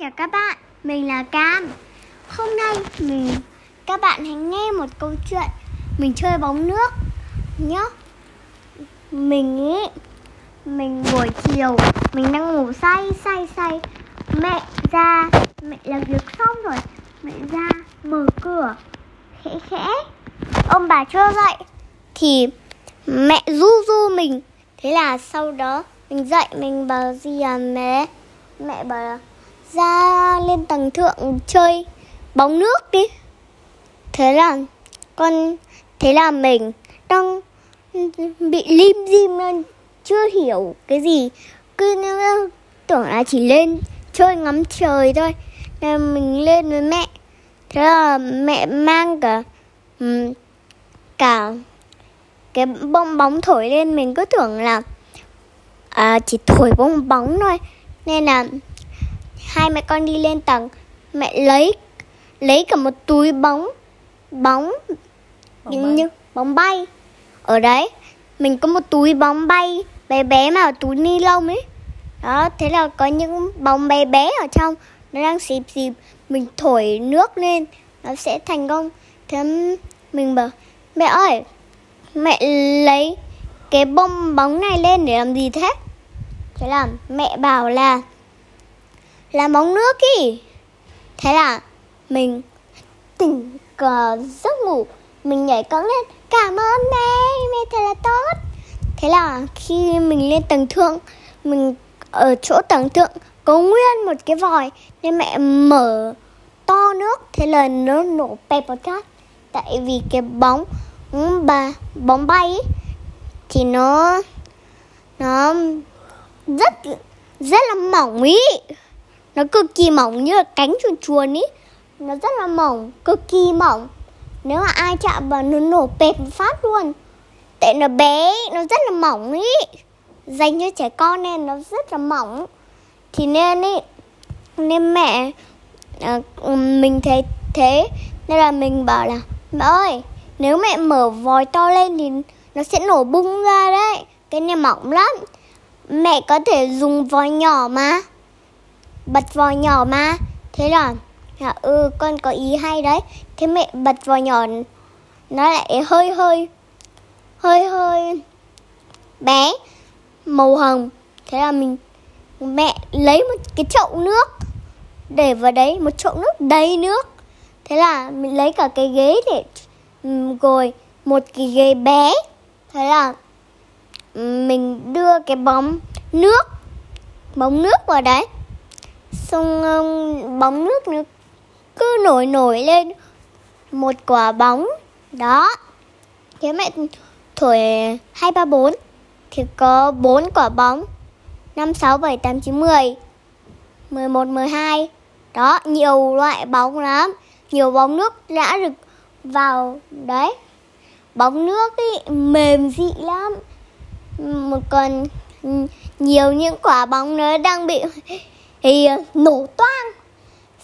chào các bạn, mình là Cam. Hôm nay mình các bạn hãy nghe một câu chuyện. Mình chơi bóng nước nhé Mình ý Mình buổi chiều Mình đang ngủ say say say. Mẹ ra Mẹ làm việc xong rồi Mẹ ra mở cửa Khẽ khẽ. Ông bà chưa dậy Thì mẹ du du mình. Thế là sau đó mình dậy mình bảo gì à mẹ? Mẹ bảo là ra lên tầng thượng chơi bóng nước đi. Thế là con thế là mình đang bị lim dim lên chưa hiểu cái gì. Cứ tưởng là chỉ lên chơi ngắm trời thôi. Nên mình lên với mẹ. Thế là mẹ mang cả cả cái bong bóng thổi lên. Mình cứ tưởng là à, chỉ thổi bong bóng thôi. Nên là hai mẹ con đi lên tầng. Mẹ lấy lấy cả một túi bóng bóng, bóng như bóng bay. Ở đấy mình có một túi bóng bay bé bé mà ở túi ni lông ấy. Đó thế là có những bóng bé bé ở trong. Nó đang xịp xịp mình thổi nước lên nó sẽ thành công. Thế mình bảo mẹ ơi mẹ lấy cái bông bóng này lên để làm gì thế? Thế là mẹ bảo là là bóng nước ý. Thế là mình tỉnh cờ giấc ngủ mình nhảy cẫng lên cảm ơn mẹ mẹ thật là tốt. Thế là khi mình lên tầng thượng mình ở chỗ tầng thượng có nguyên một cái vòi nên mẹ mở to nước thế là nó nổ bẹp vào chát tại vì cái bóng bà bóng bay ấy, thì nó nó rất rất là mỏng ý nó cực kỳ mỏng như là cánh chuồn chuồn ý. Nó rất là mỏng cực kỳ mỏng. Nếu mà ai chạm vào nó nổ bẹp phát luôn. Tại nó bé nó rất là mỏng ý. Dành cho trẻ con nên nó rất là mỏng. Thì nên ý nên mẹ à, mình thấy thế. Nên là mình bảo là mẹ ơi nếu mẹ mở vòi to lên thì nó sẽ nổ bung ra đấy. Cái này mỏng lắm. Mẹ có thể dùng vòi nhỏ mà bật vòi nhỏ mà. Thế là dạ ừ con có ý hay đấy. Thế mẹ bật vòi nhỏ, nó lại hơi hơi hơi hơi bé, màu hồng. Thế là mình, mẹ lấy một cái chậu nước, để vào đấy, một chậu nước đầy nước. Thế là mình lấy cả cái ghế để ngồi một cái ghế bé. Thế là mình đưa cái bóng nước bóng nước vào đấy xong um, ờ, bóng nước nó cứ nổi nổi lên một quả bóng. Đó. Thế mẹ thổi hai ba bốn thì có bốn quả bóng. Năm sáu bảy tám chín mười. Mười một mười hai. Đó nhiều loại bóng lắm. Nhiều bóng nước đã được vào đấy. Bóng nước ý, mềm dị lắm. Một còn nhiều những quả bóng nó đang bị thì ờ, nổ toang.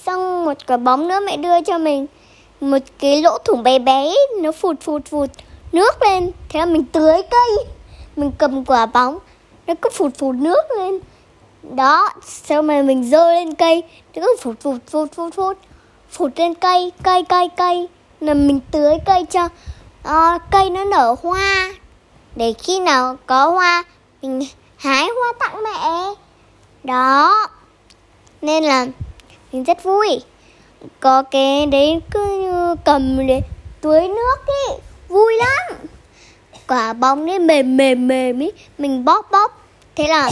Xong một quả bóng nữa mẹ đưa cho mình. Một cái lỗ thủng bé bé nó phụt phụt phụt nước lên. Thế là mình tưới cây. Mình cầm quả bóng nó cứ phụt phụt nước lên. Đó sau mà mình rơi lên cây. Nó cứ phụt phụt phụt phụt phụt. Phụt lên cây cây cây cây. Là mình tưới cây cho uh, cây nó nở hoa. Để khi nào có hoa mình hái hoa tặng mẹ. Đó nên là mình rất vui. Có cái đấy cứ như cầm để tưới nước ý, vui lắm. Quả bóng đấy mềm mềm mềm ý, mình bóp bóp. Thế là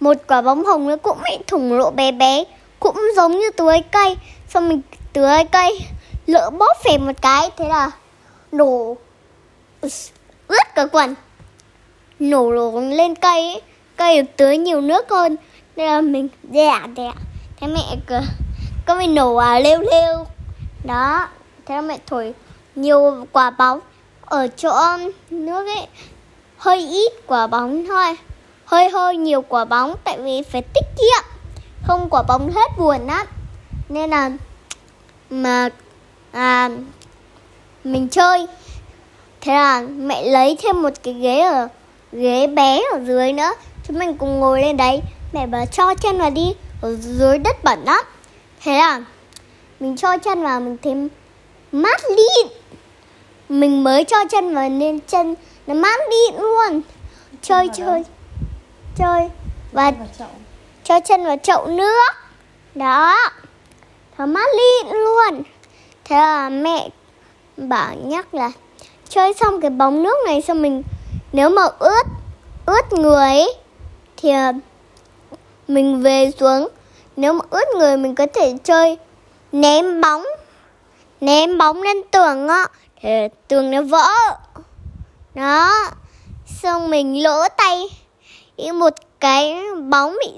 một quả bóng hồng nó cũng bị thủng lỗ bé bé, cũng giống như tưới cây. Xong mình tưới cây, lỡ bóp phè một cái, thế là nổ, ướt cả quần. Nổ lỗ lên cây ấy. cây được tưới nhiều nước hơn nên là mình dè dè. Thế mẹ cứ có mình nổ à lêu lêu. Đó thế là mẹ thổi nhiều quả bóng. Ở chỗ nước ấy hơi ít quả bóng thôi. Hơi hơi nhiều quả bóng tại vì phải tiết kiệm. Không quả bóng hết buồn lắm nên là mà à, mình chơi. Thế là mẹ lấy thêm một cái ghế ở ghế bé ở dưới nữa. Chúng mình cùng ngồi lên đấy mẹ bảo cho chân vào đi ở dưới đất bẩn lắm. Thế là mình cho chân vào mình thấy mát lịn. Mình mới cho chân vào nên chân nó mát lịn luôn. Chơi chơi chơi và cho chân vào chậu nước. Đó. Nó mát lịn luôn. Thế là mẹ bảo nhắc là chơi xong cái bóng nước này xong mình nếu mà ướt ướt người ấy, thì mình về xuống. Nếu mà ướt người mình có thể chơi. Ném bóng. Ném bóng lên tường á thì tường nó vỡ. Đó. Xong mình lỗ tay. Một cái bóng bị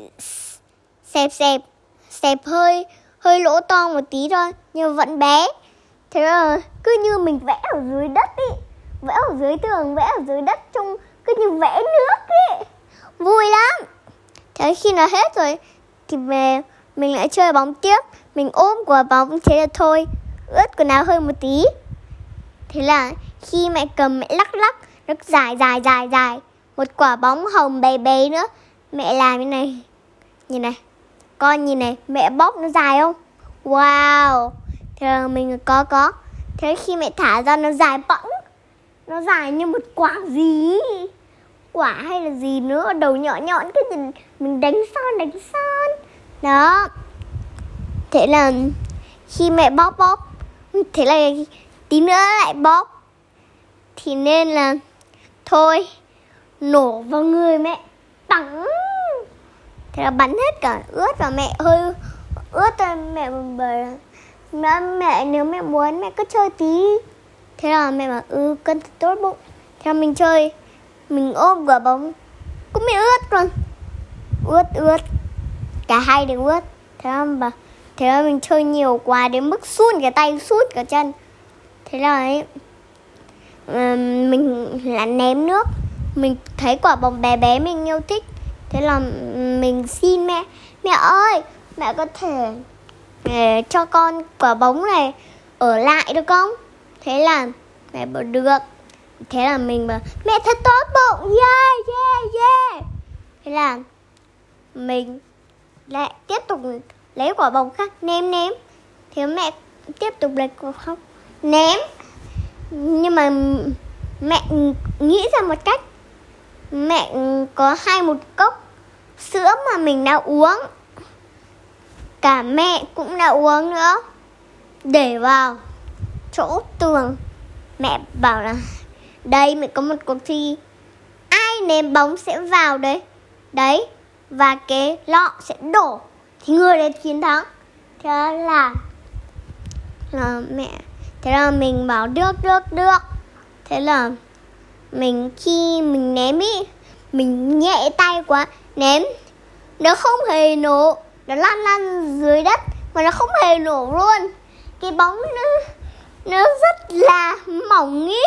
xẹp xẹp xẹp hơi hơi lỗ to một tí thôi, nhưng vẫn bé. Thế là cứ như mình vẽ ở dưới đất ý. Vẽ ở dưới tường, vẽ ở dưới đất trông cứ như vẽ nước ý. Vui lắm thế khi nào hết rồi thì về mình lại chơi bóng tiếp. Mình ôm quả bóng thế là thôi, ướt quần áo hơi một tí. Thế là khi mẹ cầm, mẹ lắc lắc, nó dài dài dài dài. Một quả bóng hồng bé bé nữa. Mẹ làm như này. Nhìn này. Con nhìn này, mẹ bóp nó dài không? Wow. Thế là mình có có. Thế khi mẹ thả ra, nó dài bẵng. Nó dài như một quả gì? Quả hay là gì nữa đầu nhỏ nhọn cứ nhìn mình đánh son đánh son. Đó. Thế là khi mẹ bóp bóp thế là tí nữa lại bóp. Thì nên là thôi nổ vào người mẹ bắn. Thế là bắn hết cả ướt và mẹ hơi ướt rồi mẹ bờ mẹ, mẹ nếu mẹ muốn mẹ cứ chơi tí. Thế là mẹ bảo ừ cân tốt bụng. Thế là mình chơi mình ôm quả bóng. Cũng bị ướt luôn ướt ướt. Cả hai đều ướt. Thế là bà, thế là mình chơi nhiều quá đến mức sút cả tay, sút cả chân. Thế là ấy mình là ném nước. Mình thấy quả bóng bé bé mình yêu thích. Thế là mình xin mẹ mẹ ơi, mẹ có thể để cho con quả bóng này ở lại được không? Thế là mẹ bảo, được thế là mình bảo, mẹ thật tốt bụng, yeah yeah yeah. Thế là mình lại tiếp tục lấy quả bóng khác, ném ném. Thế mẹ tiếp tục lấy quả không ném. Nhưng mà mẹ nghĩ ra một cách. Mẹ có hai một cốc sữa mà mình đã uống. Cả mẹ cũng đã uống nữa. Để vào chỗ tường. Mẹ bảo là đây mẹ có một cuộc thi. Ai ném bóng sẽ vào đấy. Đấy, và cái lọ sẽ đổ. Thì người đấy chiến thắng. Thế là là mẹ, thế là mình bảo, được được được. Thế là mình, khi mình ném ý, mình nhẹ tay quá, ném. Nó không hề nổ. Nó lăn lăn dưới đất, mà nó không hề nổ luôn. Cái bóng nó nó rất là mỏng ý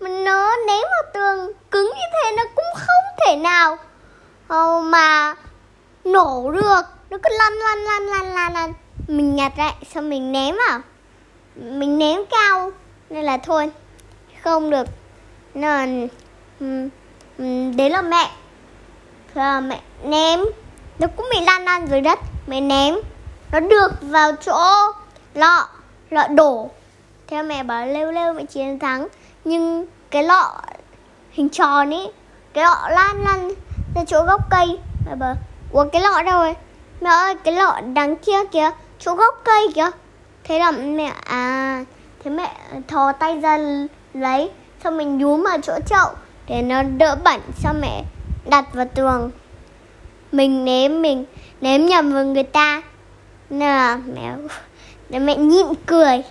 mà nó, ném vào tường, cứng như thế nó cũng không thể nào. Mà nổ được, nó cứ lăn lăn lăn lăn lăn lăn. Mình nhặt lại, xong mình ném vào. Mình ném cao, nên là thôi, không được. Nên là đấy là mẹ. Là mẹ ném. Nó cũng bị lăn lăn dưới đất. Mẹ ném. Nó được vào chỗ lọ lọ đổ. Theo mẹ bảo lêu lêu, mẹ chiến thắng. Nhưng cái lọ hình tròn ấy cái lọ lan lăn ra chỗ gốc cây. Mẹ bảo, ủa, cái lọ đâu rồi mẹ ơi, cái lọ đằng kia kìa, chỗ gốc cây kìa. Thế là mẹ à thế mẹ thò tay ra lấy, xong mình nhúm vào chỗ chậu để nó đỡ bẩn xong mẹ đặt vào tường. Mình ném mình ném nhầm vào người ta. Nên là mẹ để mẹ nhịn cười.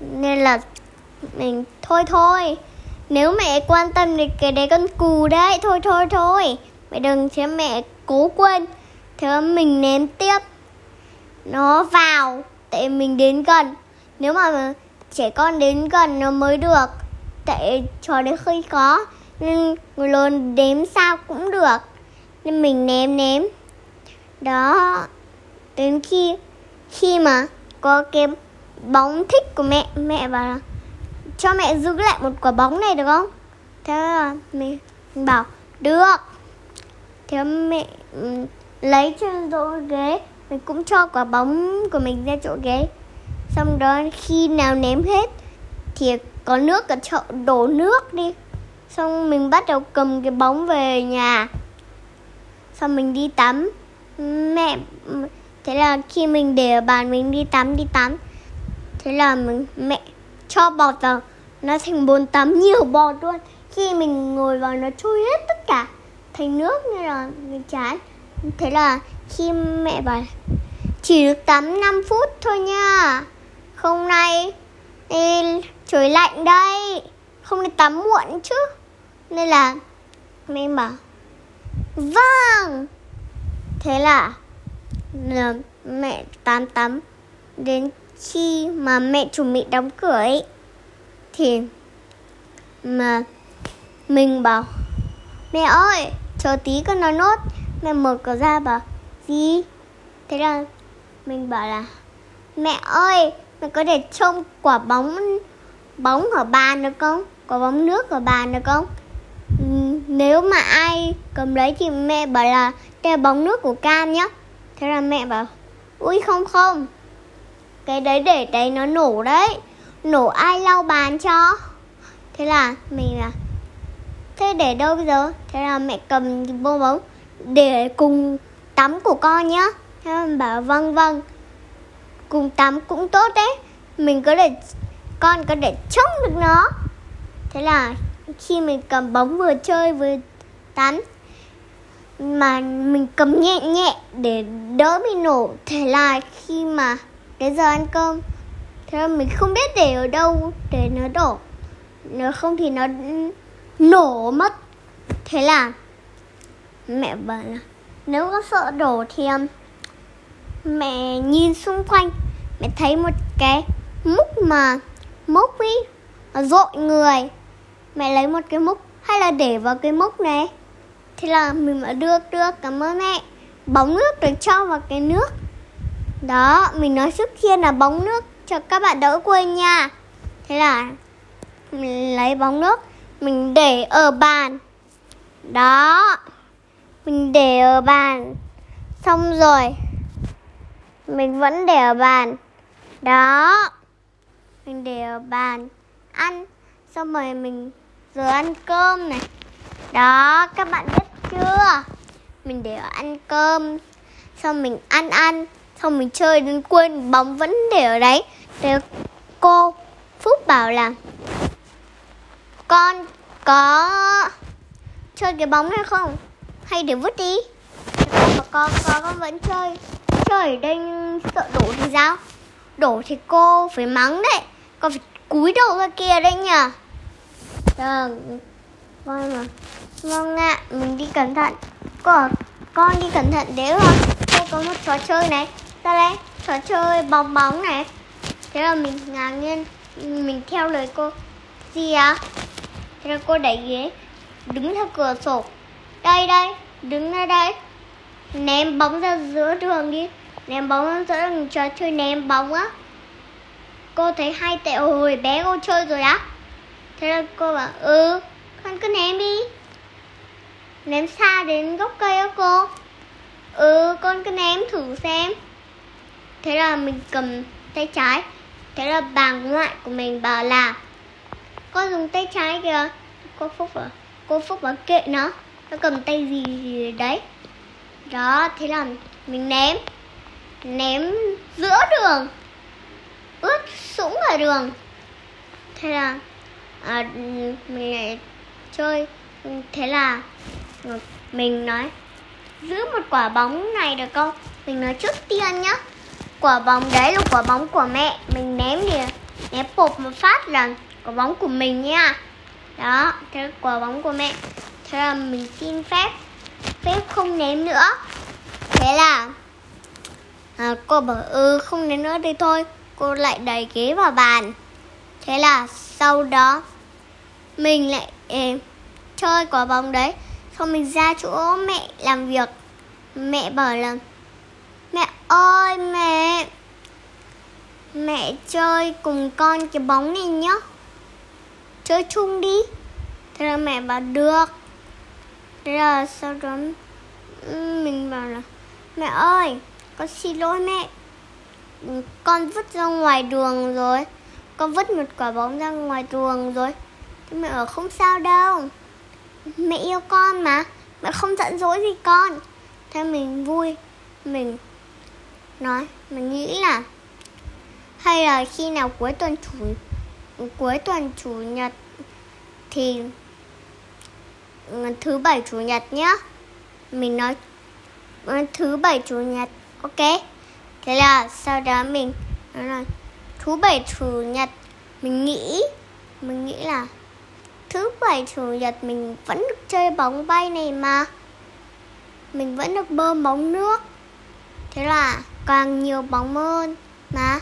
Nên là mình, thôi thôi nếu mẹ quan tâm thì cái đấy con cù đấy, thôi thôi thôi. Mẹ đừng cho mẹ cố quên. Thế mình ném tiếp. Nó vào tại mình đến gần. Nếu mà trẻ con đến gần nó mới được tại trò đấy hơi khó nên người lớn đếm sao cũng được. Nên mình ném ném. Đó, đến khi khi mà có cái bóng thích của mẹ mẹ bảo là cho mẹ giữ lại một quả bóng này được không? Thế là mình bảo, được. Thế mẹ lấy trên chỗ ghế mình cũng cho quả bóng của mình ra chỗ ghế. Xong đó khi nào ném hết thì có nước ở chậu đổ nước đi. Xong mình bắt đầu cầm cái bóng về nhà. Xong mình đi tắm. Mẹ, thế là khi mình để ở bàn mình đi tắm đi tắm. Thế là mình, mẹ cho bọt vào nó thành bồn tắm nhiều bọt luôn. Khi mình ngồi vào nó trôi hết tất cả thành nước nên là mình chán thế là khi mẹ bảo chỉ được tắm 5 phút thôi nha. Không nay Ê, trời lạnh đây. Không được tắm muộn chứ. Nên là mẹ bảo vâng. Thế là, là mẹ tắm tắm đến khi mà mẹ chuẩn bị đóng cửa ấy, thì mà mình bảo, mẹ ơi, chờ tí con nói nốt. Mẹ mở cửa ra bảo, gì? Thế là mình bảo là, mẹ ơi, mẹ có thể trông quả bóng bóng ở bàn được không? Quả bóng nước ở bàn được không? Nếu mà ai cầm lấy thì mẹ bảo là, đây là bóng nước của cam nhá. Thế là mẹ bảo, ui, không không cái đấy để đấy nó nổ đấy. Nổ ai lau bàn cho? Thế là mình là, thế để đâu bây giờ? Thế là mẹ cầm bô bóng để cùng tắm của con nhá. Thế là mình bảo vâng vâng. Cùng tắm cũng tốt đấy. Mình có để, con có để chống được nó. Thế là khi mình cầm bóng vừa chơi vừa tắm, mà mình cầm nhẹ nhẹ để đỡ bị nổ. Thế là khi mà cái giờ ăn cơm. Thế là mình không biết để ở đâu, để nó đổ. Nếu không thì nó nổ mất. Thế là mẹ bảo là, nếu có sợ đổ thì um, mẹ nhìn xung quanh. Mẹ thấy một cái múc mà múc ý dội người. Mẹ lấy một cái múc, hay là để vào cái múc này. Thế là mình mà đưa đưa cảm ơn mẹ. Bóng nước được cho vào cái nước đó, mình nói trước kia là bóng nước cho các bạn đỡ quên nha. Thế là mình lấy bóng nước, mình để ở bàn. Đó, mình để ở bàn. Xong rồi, mình vẫn để ở bàn. Đó, mình để ở bàn ăn. Xong rồi mình giờ ăn cơm này. Đó, các bạn biết chưa? Mình để ở ăn cơm. Xong mình ăn ăn xong mình chơi đến quên bóng vẫn để ở đấy. Thế cô phúc bảo là, con có chơi cái bóng hay không? Hay để vứt đi? Mà con con con vẫn chơi. Chơi ở đây sợ đổ thì sao? Đổ thì cô phải mắng đấy. Con phải cúi đầu ra kia đấy nhỉ vâng vâng mà vâng ạ, mình đi cẩn thận. Cô con đi cẩn thận đấy rồi cô có một trò chơi này ta đây trò chơi bóng bóng này. Thế là mình ngạc nhiên. Mình theo lời cô. Gì à thế là cô đẩy ghế. Đứng theo cửa sổ. Đây đây. Đứng ra đây. Ném bóng ra giữa đường đi. Ném bóng ra giữa đường. Trò chơi ném bóng á. Cô thấy hay tệ hồi bé cô chơi rồi á. Thế là cô bảo ừ con cứ ném đi. Ném xa đến gốc cây á cô. Ừ con cứ ném thử xem thế là mình cầm tay trái. Thế là bà ngoại của mình bảo là con dùng tay trái kìa. Cô phúc à cô phúc bảo kệ nó. Nó cầm tay gì, gì đấy. Đó thế là mình ném. Ném giữa đường. Ướt sũng ở đường. Thế là à, mình lại chơi. Thế là à, mình nói giữ một quả bóng này được không? Mình nói trước tiên nhá quả bóng đấy là quả bóng của mẹ. Mình ném thì ném bột một phát là quả bóng của mình nha. Đó thế là quả bóng của mẹ. Thế là mình xin phép phép không ném nữa. Thế là à, cô bảo ừ không ném nữa thì thôi. Cô lại đẩy ghế vào bàn. Thế là sau đó mình lại eh, chơi quả bóng đấy. Xong mình ra chỗ mẹ làm việc. Mẹ bảo là mẹ ơi, mẹ. Mẹ chơi cùng con cái bóng này nhá. Chơi chung đi. Thế là mẹ bảo được. Thế là sau đó mình bảo là, mẹ ơi, con xin lỗi mẹ. Con vứt ra ngoài đường rồi. Con vứt một quả bóng ra ngoài đường rồi. Thế mẹ ở không sao đâu. Mẹ yêu con mà. Mẹ không giận dỗi gì con. Thế mình vui. Mình nói mình nghĩ là hay là khi nào cuối tuần chủ, cuối tuần chủ nhật thì ừ, thứ bảy chủ nhật nhá. Mình nói ừ, thứ bảy chủ nhật. Ok. Thế là sau đó mình nói là thứ bảy chủ nhật, mình nghĩ mình nghĩ là thứ bảy chủ nhật mình vẫn được chơi bóng bay này mà. Mình vẫn được bơm bóng nước. Thế là càng nhiều bóng hơn. Mà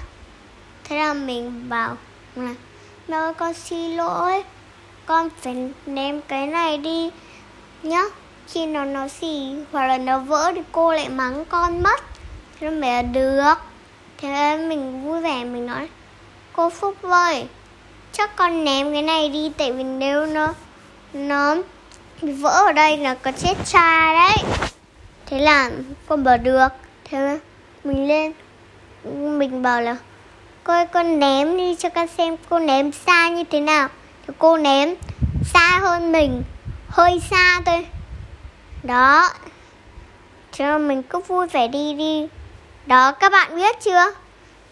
thế là mình bảo là mẹ ơi, con xin lỗi. Con phải ném cái này đi nhá. Khi nào nó xì, hoặc là nó vỡ thì cô lại mắng con mất. Thế là mẹ được. Thế mình vui vẻ, mình nói, cô phúc ơi, chắc con ném cái này đi, tại vì nếu nó nó vỡ ở đây là có chết cha đấy. Thế là con bảo, được. Thế mình lên. Mình bảo là coi con ném đi cho con xem cô ném xa như thế nào. Thì cô ném xa hơn mình, hơi xa thôi. Đó. Cho mình cứ vui vẻ đi đi. Đó, các bạn biết chưa?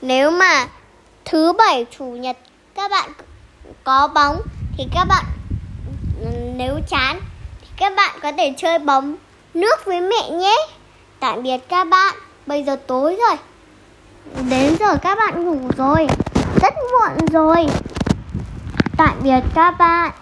Nếu mà thứ bảy, chủ nhật các bạn có bóng thì các bạn, nếu chán thì các bạn có thể chơi bóng nước với mẹ nhé. Tạm biệt các bạn bây giờ tối rồi. Đến giờ các bạn ngủ rồi. Rất muộn rồi. Tạm biệt các bạn.